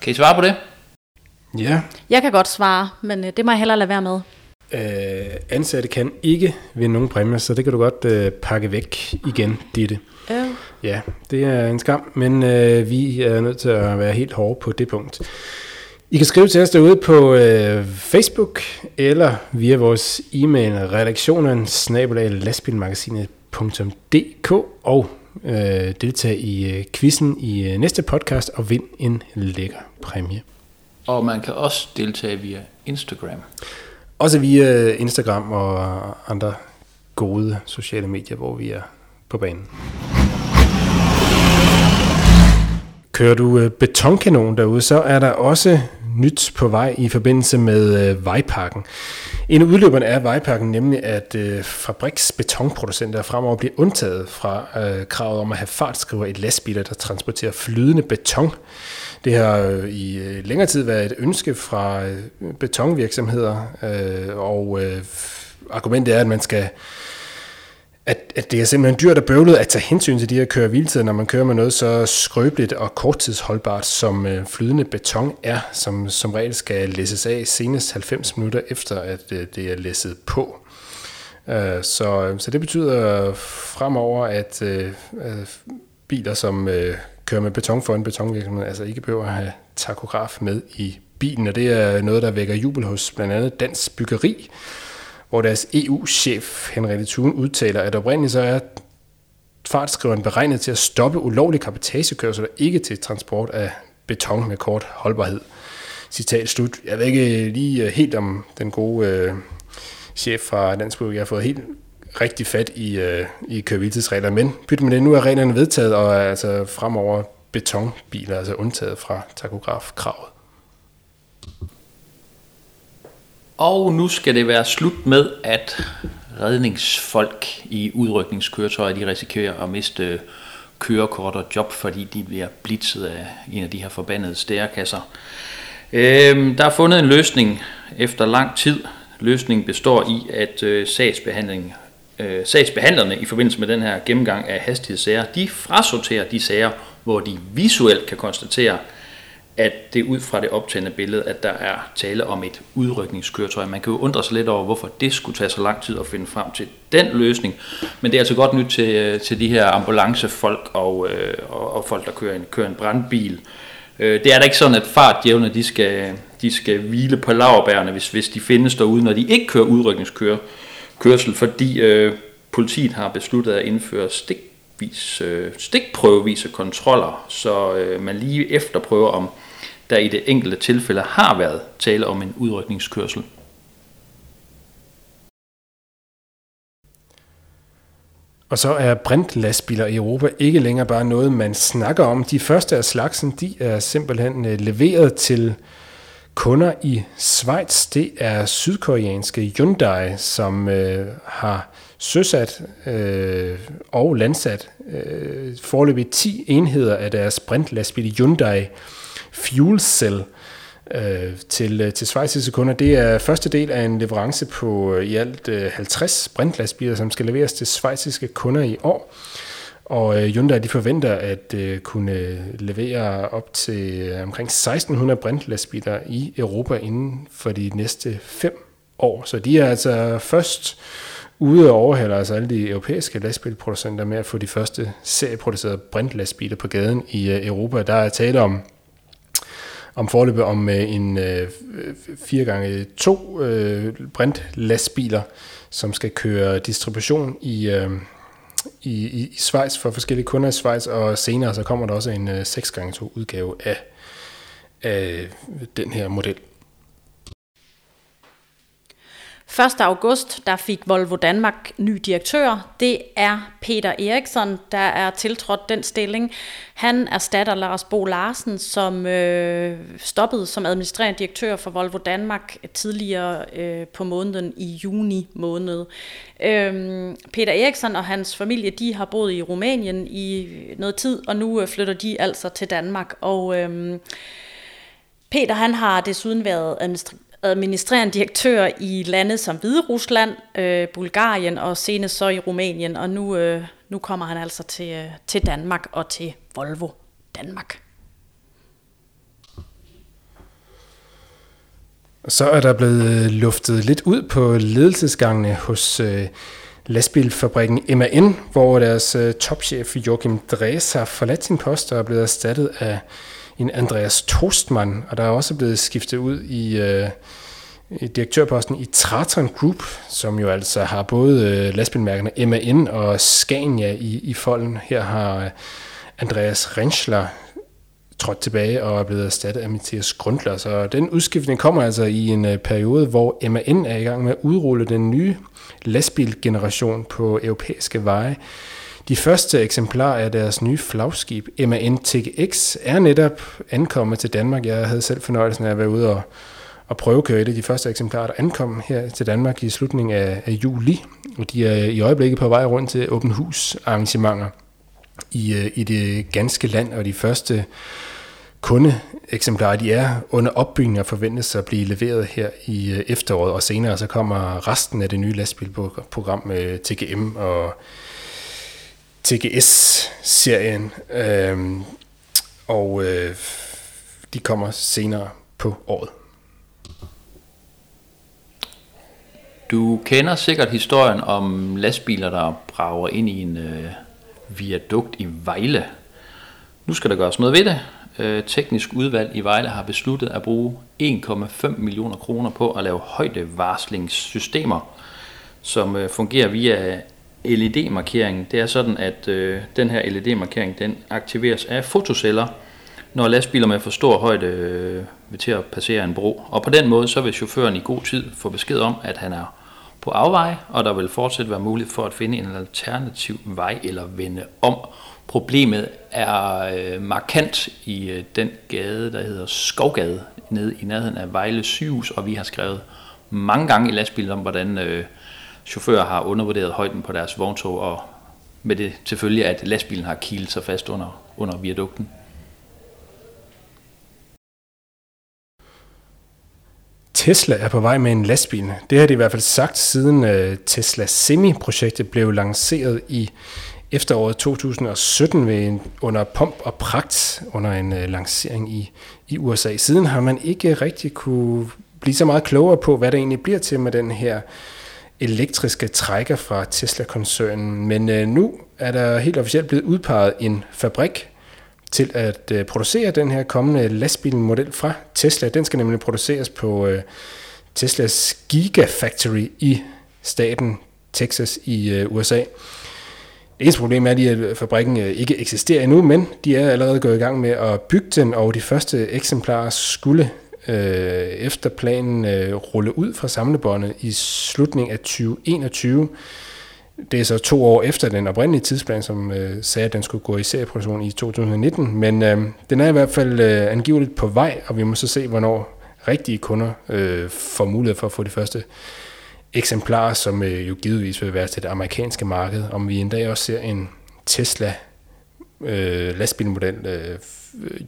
Kan I svare på det? Ja. Jeg kan godt svare, men øh, det må jeg hellere lade være med. Øh, ansatte kan ikke vinde nogen præmier, så det kan du godt øh, pakke væk igen, Ditte. Øh. Ja, det er en skam, men øh, vi er nødt til at være helt hårde på det punkt. I kan skrive til os derude på øh, Facebook eller via vores e-mail redaktionen snabelaglastbilmagasinet.dk og øh, deltage i øh, quizzen i øh, næste podcast og vind en lækker præmie. Og man kan også deltage via Instagram. Også via øh, Instagram og øh, andre gode sociale medier, hvor vi er på banen. Kører du øh, betonkanon derude, så er der også nyt på vej i forbindelse med øh, vejpakken. En af udløberne af vejpakken nemlig, at øh, fabriksbetonproducenter fremover bliver undtaget fra øh, kravet om at have fartskriver i lastbiler, der transporterer flydende beton. Det har øh, i øh, længere tid været et ønske fra øh, betonvirksomheder, og argumentet er, at man skal at, at det er simpelthen dyrt og bøvlet at tage hensyn til de her køre hviletider, når man kører med noget så skrøbeligt og korttidsholdbart, som øh, flydende beton er, som som regel skal læsses af senest 90 minutter efter, at øh, det er læsset på. Øh, så, så det betyder fremover, at øh, biler, som øh, kører med beton for en betonvirksomhed, altså ikke behøver at have takograf med i bilen, og det er noget, der vækker jubel hos blandt andet Dansk Byggeri, hvor deres EU-chef Henriette Thun udtaler, at oprindeligt så er fartskriveren beregnet til at stoppe ulovlig kapitagekørsel og ikke til transport af beton med kort holdbarhed. Citat slut. Jeg ved ikke lige øh, helt om den gode øh, chef fra Dansk Jeg har fået helt rigtig fat i, øh, i køre men pyt med det, nu er reglerne vedtaget, og er altså fremover betonbiler altså undtaget fra takografkravet. Og nu skal det være slut med, at redningsfolk i udrykningskøretøjer, de risikerer at miste kørekort og job, fordi de bliver blitzet af en af de her forbandede stærekasser. Øhm, der er fundet en løsning efter lang tid. Løsningen består i, at øh, sagsbehandling, øh, sagsbehandlerne i forbindelse med den her gennemgang af hastighedssager, de frasorterer de sager, hvor de visuelt kan konstatere, at det ud fra det optagende billede, at der er tale om et udrykningskøretøj. Man kan jo undre sig lidt over, hvorfor det skulle tage så lang tid at finde frem til den løsning. Men det er altså godt nyt til, øh, til de her ambulancefolk og, øh, og, og folk, der kører en, kører en brandbil. Øh, det er da ikke sådan, at fartjævne de skal, de skal hvile på laverbærene, hvis, hvis de findes derude, når de ikke kører kørsel, fordi øh, politiet har besluttet at indføre stikvis, øh, stikprøvevise kontroller, så øh, man lige efterprøver, om der i det enkelte tilfælde har været tale om en udrykningskørsel. Og så er brintlastbiler i Europa ikke længere bare noget, man snakker om. De første af slagsen, de er simpelthen øh, leveret til kunder i Schweiz. Det er sydkoreanske Hyundai, som øh, har søsat øh, og landsat øh, forløbig 10 enheder af deres brintlastbil Hyundai fuel cell øh, til, øh, til svejsiske kunder. Det er første del af en leverance på øh, i alt øh, 50 brintlastbiler, som skal leveres til svejsiske kunder i år. Og øh, Hyundai de forventer at øh, kunne øh, levere op til øh, omkring 1600 brintlastbiler i Europa inden for de næste fem år. Så de er altså først ude og overhaler altså alle de europæiske lastbilproducenter med at få de første serieproducerede brintlastbiler på gaden i øh, Europa. Der er tale om om forløbet om øh, en øh, 4 gange 2 øh, brintlastbiler, som skal køre distribution i, øh, i, i, i Schweiz for forskellige kunder i Schweiz, og senere så kommer der også en øh, 6x2 udgave af, af den her model. 1. august der fik Volvo Danmark ny direktør. Det er Peter Eriksson, der er tiltrådt den stilling. Han erstatter Lars Bo Larsen, som øh, stoppede som administrerende direktør for Volvo Danmark tidligere øh, på måneden i juni måned. Øhm, Peter Eriksson og hans familie de har boet i Rumænien i noget tid, og nu øh, flytter de altså til Danmark. Og øh, Peter han har desuden været administrativ administrerende direktør i lande som Hvide Rusland, øh, Bulgarien og senest så i Rumænien, og nu, øh, nu kommer han altså til, øh, til Danmark og til Volvo Danmark. Så er der blevet øh, luftet lidt ud på ledelsesgangene hos øh, lastbilfabrikken MAN, hvor deres øh, topchef Joachim Dres har forladt sin post og er blevet erstattet af en Andreas Tostmann, og der er også blevet skiftet ud i, øh, i direktørposten i Traton Group, som jo altså har både øh, lastbilmærkerne MAN og Scania i, i folden. Her har øh, Andreas Renschler trådt tilbage og er blevet erstattet af Mathias Grundler. Så den udskiftning kommer altså i en øh, periode, hvor MAN er i gang med at udrulle den nye lastbilgeneration på europæiske veje. De første eksemplarer af deres nye flagskib, MAN TGX, er netop ankommet til Danmark. Jeg havde selv fornøjelsen af at være ude og, og prøvekøre et af de første eksemplarer, der ankom her til Danmark i slutningen af, af juli. Og de er i øjeblikket på vej rundt til åben hus arrangementer i, øh, i det ganske land, og de første kundeeksemplarer, de er under opbygning og forventes at blive leveret her i øh, efteråret, og senere så kommer resten af det nye lastbilprogram øh, med TGM og TGS-serien, øh, og øh, de kommer senere på året. Du kender sikkert historien om lastbiler, der brager ind i en øh, viadukt i Vejle. Nu skal der gøres noget ved det. Øh, teknisk udvalg i Vejle har besluttet at bruge 1,5 millioner kroner på at lave højdevarslingssystemer, som øh, fungerer via LED-markering. Det er sådan, at øh, den her LED-markering den aktiveres af fotoceller, når lastbiler med for stor højde øh, vil til at passere en bro. Og på den måde så vil chaufføren i god tid få besked om, at han er på afvej, og der vil fortsat være mulighed for at finde en alternativ vej eller vende om. Problemet er øh, markant i øh, den gade, der hedder Skovgade, nede i nærheden af Vejle sygehus, og vi har skrevet mange gange i lastbilen om, hvordan øh, chauffører har undervurderet højden på deres vogntog, og med det selvfølgelig, at lastbilen har kilet sig fast under, under viadukten. Tesla er på vej med en lastbil. Det har de i hvert fald sagt, siden øh, Tesla Semi-projektet blev lanceret i efteråret 2017 ved en, under pomp og pragt under en øh, lancering i, i USA. Siden har man ikke rigtig kunne blive så meget klogere på, hvad det egentlig bliver til med den her elektriske trækker fra Tesla-koncernen. Men øh, nu er der helt officielt blevet udpeget en fabrik til at øh, producere den her kommende lastbilmodel fra Tesla. Den skal nemlig produceres på øh, Teslas Gigafactory i staten Texas i øh, USA. Det eneste problem er, at øh, fabrikken øh, ikke eksisterer endnu, men de er allerede gået i gang med at bygge den, og de første eksemplarer skulle øh, efter planen øh, rulle ud fra samlebåndet i slutningen af 2021. Det er så to år efter den oprindelige tidsplan, som øh, sagde, at den skulle gå i serieproduktion i 2019. Men øh, den er i hvert fald øh, angiveligt på vej, og vi må så se, hvornår rigtige kunder øh, får mulighed for at få de første eksemplarer, som øh, jo givetvis vil være til det amerikanske marked. Om vi en dag også ser en Tesla øh, lastbilmodel øh,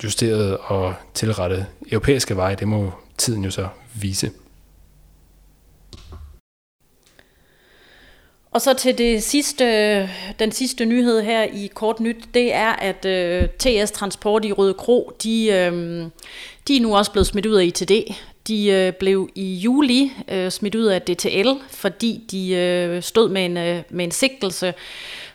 justeret og tilrettet europæiske veje, det må tiden jo så vise. Og så til det sidste, den sidste nyhed her i Kort Nyt, det er, at øh, TS Transport i Røde Kro, de, øh, de er nu også blevet smidt ud af ITD. De øh, blev i juli øh, smidt ud af DTL, fordi de øh, stod med en, øh, med en sigtelse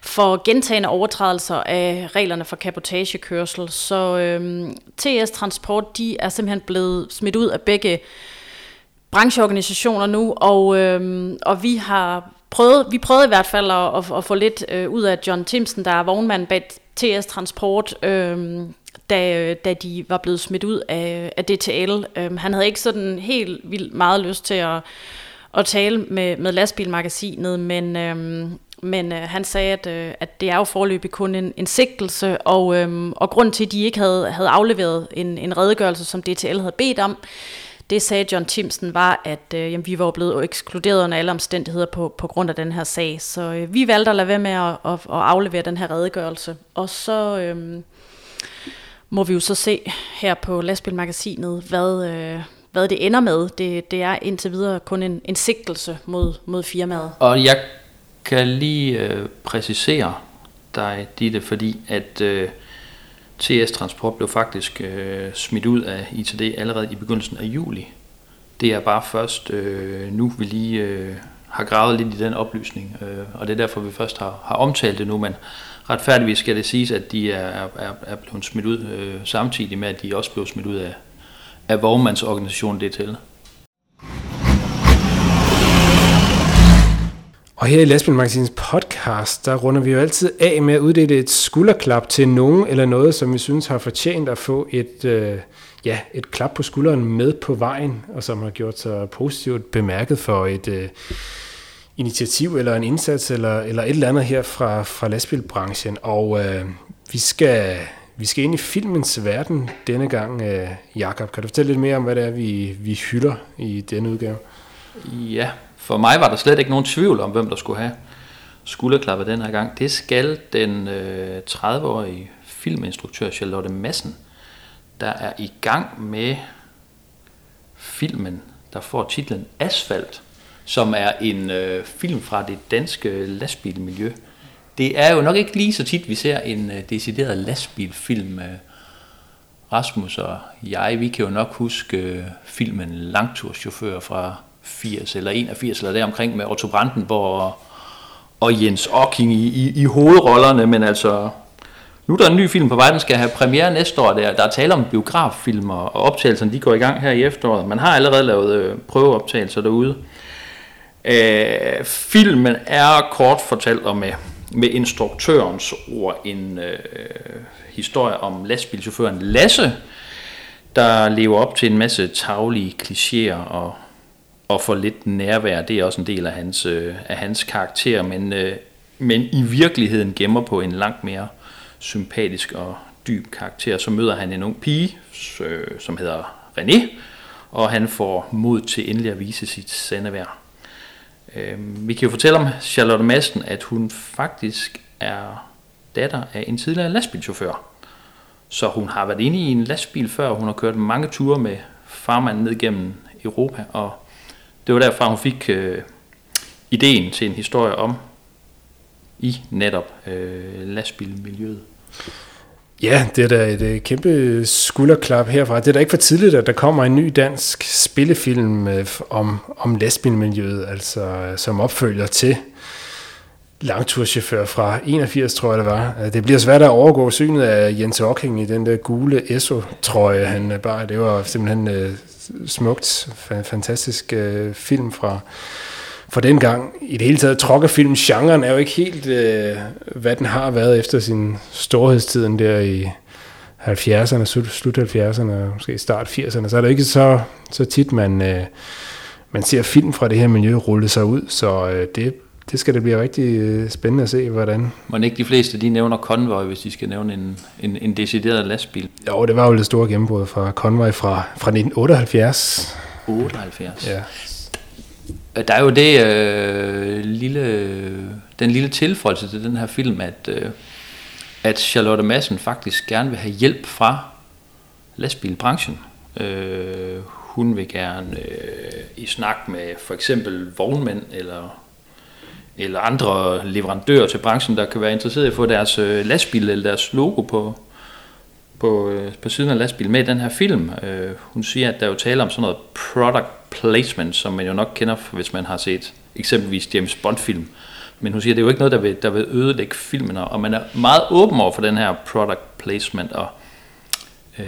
for gentagende overtrædelser af reglerne for kapotagekørsel. Så øhm, uh, TS Transport, de er simpelthen blevet smidt ud af begge brancheorganisationer nu, og, uh, og vi har prøvet, vi prøvede i hvert fald at, at, at få lidt øh, ud af John Timsen, der er vognmand bag TS Transport, øhm, øh, da, da de var blevet smidt ud af, af DTL. Øh, han havde ikke sådan helt vildt meget lyst til at, at tale med, med lastbilmagasinet, men, øh, men øh, han sagde, at, øh, at det er jo forløbig kun en, en sigtelse, og, øh, og grund til, at de ikke havde, havde afleveret en, en redegørelse, som DTL havde bedt om, det sagde John Timsen var, at øh, jamen, vi var blevet ekskluderet under alle omstændigheder på, på grund af den her sag. Så øh, vi valgte at lade være med at, at, at aflevere den her redegørelse. Og så øh, må vi jo så se her på Lastbilmagasinet, hvad, øh, hvad det ender med. Det, det er indtil videre kun en, en sigtelse mod, mod firmaet. Og jeg kan lige øh, præcisere dig, Ditte, fordi at... Øh, TS Transport blev faktisk øh, smidt ud af ITD allerede i begyndelsen af juli. Det er bare først øh, nu, vi lige øh, har gravet lidt i den oplysning, øh, og det er derfor, vi først har, har omtalt det nu, men retfærdigvis skal det siges, at de er, er, er blevet smidt ud øh, samtidig med, at de også blev smidt ud af, af vognmandsorganisationen det Og her i Lastbilmagasinets podcast, der runder vi jo altid af med at uddele et skulderklap til nogen eller noget, som vi synes har fortjent at få et, øh, ja, et klap på skulderen med på vejen, og som har gjort sig positivt bemærket for et, øh, initiativ eller en indsats eller, eller et eller andet her fra, fra lastbilbranchen. Og øh, vi, skal, vi skal ind i filmens verden denne gang. Øh, Jakob, kan du fortælle lidt mere om, hvad det er, vi, vi hylder i denne udgave? Ja, for mig var der slet ikke nogen tvivl om, hvem der skulle have skulderklapper den her gang. Det skal den øh, 30-årige filminstruktør Charlotte Madsen, der er i gang med filmen, der får titlen Asfalt, som er en øh, film fra det danske lastbilmiljø. Det er jo nok ikke lige så tit, vi ser en øh, decideret lastbilfilm. Øh, Rasmus og jeg, vi kan jo nok huske øh, filmen Langturschauffør fra 80 eller 81 eller deromkring med Otto Brandenborg og Jens Ocking i, i, i hovedrollerne, men altså nu er der en ny film på vej, den skal have premiere næste år. Der, der er tale om biograffilm, og optagelserne de går i gang her i efteråret. Man har allerede lavet øh, prøveoptagelser derude. Øh, filmen er kort fortalt og med, med instruktørens ord en øh, historie om lastbilchaufføren Lasse, der lever op til en masse taglige klichéer og, og får lidt nærvær. Det er også en del af hans, øh, af hans karakter, men, øh, men i virkeligheden gemmer på en langt mere sympatisk og dyb karakter. Så møder han en ung pige, øh, som hedder René, og han får mod til endelig at vise sit sande værd. Øh, vi kan jo fortælle om Charlotte Madsen, at hun faktisk er datter af en tidligere lastbilchauffør. Så hun har været inde i en lastbil før, hun har kørt mange ture med farmanden ned gennem Europa, og det var derfra, hun fik øh, ideen til en historie om i netop øh, lastbilmiljøet. Ja, det er da et øh, kæmpe skulderklap herfra. Det er da ikke for tidligt, at der kommer en ny dansk spillefilm øh, om, om lastbilmiljøet, altså øh, som opfølger til langturschauffør fra 81, tror jeg det var. Øh, det bliver svært at overgå synet af Jens Ocking i den der gule ESO-trøje, han øh, bare. Det var simpelthen øh, smukt, fantastisk øh, film fra, for den gang. I det hele taget, trokkerfilm, genren er jo ikke helt, øh, hvad den har været efter sin storhedstiden der i 70'erne, slut 70'erne, måske start 80'erne. Så er det ikke så, så tit, man, øh, man ser film fra det her miljø rulle sig ud, så øh, det, det skal det blive rigtig øh, spændende at se, hvordan. Må ikke de fleste, de nævner Convoy, hvis de skal nævne en, en, en decideret lastbil? Jo, det var jo det store gennembrud fra Convoy fra, fra 1978. 78? Ja. Øh, der er jo det øh, lille, den lille tilføjelse til den her film, at, øh, at Charlotte Madsen faktisk gerne vil have hjælp fra lastbilbranchen. Øh, hun vil gerne øh, i snak med for eksempel vognmænd eller, eller andre leverandører til branchen, der kan være interesseret i at få deres øh, lastbil eller deres logo på, på, øh, på siden af lastbil med i den her film. Øh, hun siger, at der er jo tale om sådan noget product placement, som man jo nok kender, hvis man har set eksempelvis James Bond-film. Men hun siger, at det er jo ikke noget, der vil, der vil ødelægge filmen, og man er meget åben over for den her product placement, og øh,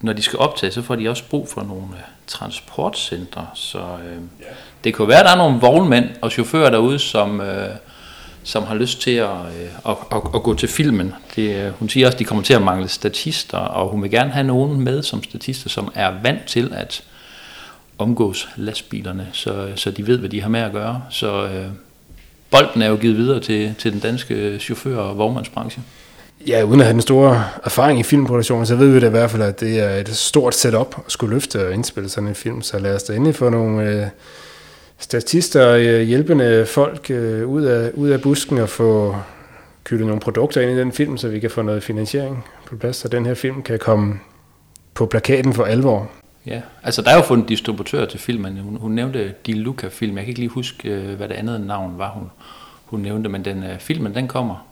når de skal optage, så får de også brug for nogle øh, transportcentre, så øh, yeah det kunne være, at der er nogle vognmænd og chauffører derude, som... Øh, som har lyst til at, øh, at, at, at gå til filmen. Det, øh, hun siger også, at de kommer til at mangle statister, og hun vil gerne have nogen med som statister, som er vant til at omgås lastbilerne, så, så de ved, hvad de har med at gøre. Så øh, bolden er jo givet videre til, til den danske chauffør- og vognmandsbranche. Ja, uden at have den store erfaring i filmproduktion, så ved vi da i hvert fald, at det er et stort setup at skulle løfte og indspille sådan en film. Så lad os da endelig få nogle øh, statister og øh, hjælpende folk øh, ud, af, ud af busken og få kyldet nogle produkter ind i den film, så vi kan få noget finansiering på plads, så den her film kan komme på plakaten for alvor. Ja, altså der er jo fundet distributør til filmen. Hun, hun nævnte Di Luca-film. Jeg kan ikke lige huske, øh, hvad det andet navn var, hun, hun nævnte, men den uh, filmen, den kommer.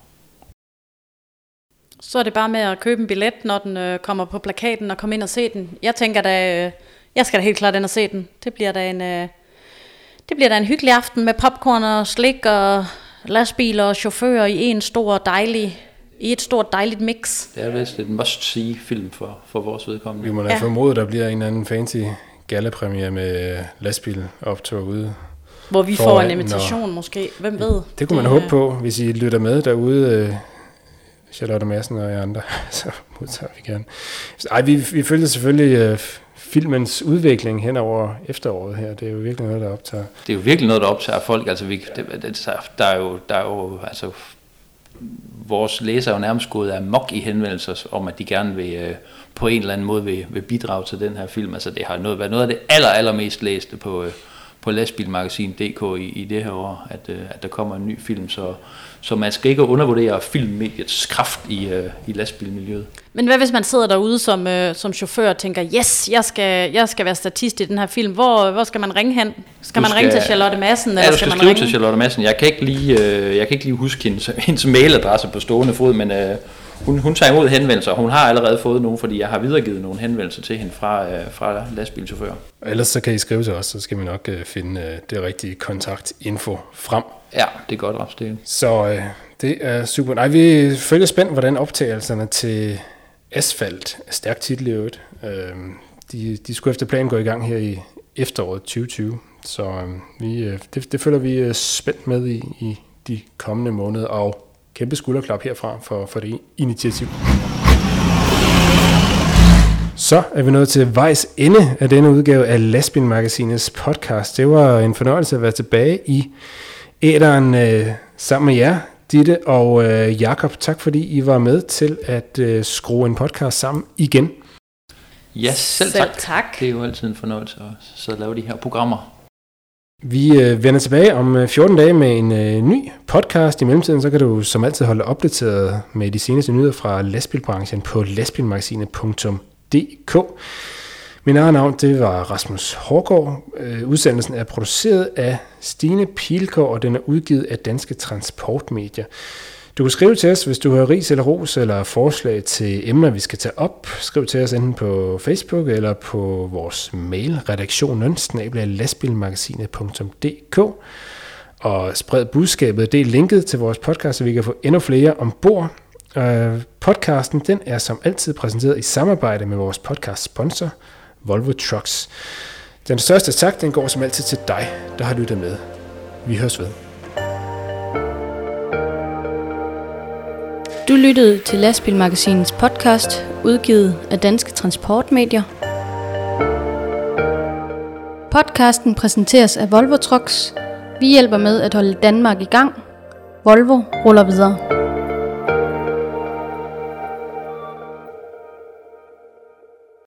Så er det bare med at købe en billet, når den øh, kommer på plakaten og komme ind og se den. Jeg tænker da, øh, jeg skal da helt klart ind og se den. Det bliver da en, øh, det bliver da en hyggelig aften med popcorn og slik og lastbiler og chauffører i en stor dejlig i et stort dejligt mix. Det er vist et must-see film for, for vores vedkommende. Vi må da ja. formode, der bliver en eller anden fancy gallapremiere med lastbiloptog ude. Hvor vi får en invitation når... måske, hvem ved? Det kunne man det, håbe på, hvis I lytter med derude, øh, Charlotte Madsen og jeg andre, *laughs* så modtager vi gerne. Ej, vi, vi følger selvfølgelig øh, filmens udvikling hen over efteråret her. Det er jo virkelig noget, der optager. Det er jo virkelig noget, der optager folk. Altså, vi, det, det, der, er jo, der er jo, altså, vores læsere er jo nærmest gået af mok i henvendelser om, at de gerne vil øh, på en eller anden måde vil, vil bidrage til den her film. Altså, det har noget, været noget af det aller, allermest læste på, øh, på lastbilmagasin.dk i, i det her år, at, øh, at der kommer en ny film, så, så man skal ikke undervurdere filmmediets kraft i, øh, i lastbilmiljøet. Men hvad hvis man sidder derude som, øh, som chauffør og tænker, yes, jeg skal, jeg skal være statist i den her film. Hvor, hvor skal man ringe hen? Skal du man skal, ringe til Charlotte Madsen? Ja, eller skal, skal man skrive ringe? til Charlotte Madsen. Jeg kan ikke lige, øh, jeg kan ikke lige huske hendes, hendes mailadresse på stående fod, men øh, hun, hun tager imod henvendelser. Hun har allerede fået nogle, fordi jeg har videregivet nogle henvendelser til hende fra, øh, fra lastbilchauffører. Ellers så kan I skrive til os, så skal vi nok øh, finde øh, det rigtige kontaktinfo frem. Ja, det er godt, Rapsdale. Så øh, det er super. Nej, vi følger spændt, hvordan optagelserne til Asfalt stærkt titel i øvrigt. Øh, de, de skulle efter planen gå i gang her i efteråret 2020. Så øh, vi, øh, det, det følger vi øh, spændt med i, i de kommende måneder, og kæmpe skulderklap herfra for, for det initiativ. Så er vi nået til vejs ende af denne udgave af Lastbilmagasinets podcast. Det var en fornøjelse at være tilbage i æderen øh, sammen med jer, Ditte og øh, Jakob. Tak fordi I var med til at øh, skrue en podcast sammen igen. Ja, selv, selv tak. tak. Det er jo altid en fornøjelse at så lave de her programmer. Vi øh, vender tilbage om øh, 14 dage med en øh, ny podcast. I mellemtiden så kan du som altid holde opdateret med de seneste nyheder fra lastbilbranchen på lastbilmagasinet.dk. Min eget navn det var Rasmus Hårgaard. Øh, udsendelsen er produceret af Stine Pilgaard, og den er udgivet af Danske Transportmedier. Du kan skrive til os, hvis du har ris eller ros eller forslag til emner, vi skal tage op. Skriv til os enten på Facebook eller på vores mail, redaktionen lastbilmagasinet.dk og spred budskabet. Det er linket til vores podcast, så vi kan få endnu flere ombord. Øh, podcasten den er som altid præsenteret i samarbejde med vores podcast sponsor, Volvo Trucks. Den største tak, den går som altid til dig, der har lyttet med. Vi høres ved. Du lyttede til Lastbilmagasinets podcast, udgivet af Danske Transportmedier. Podcasten præsenteres af Volvo Trucks. Vi hjælper med at holde Danmark i gang. Volvo ruller videre.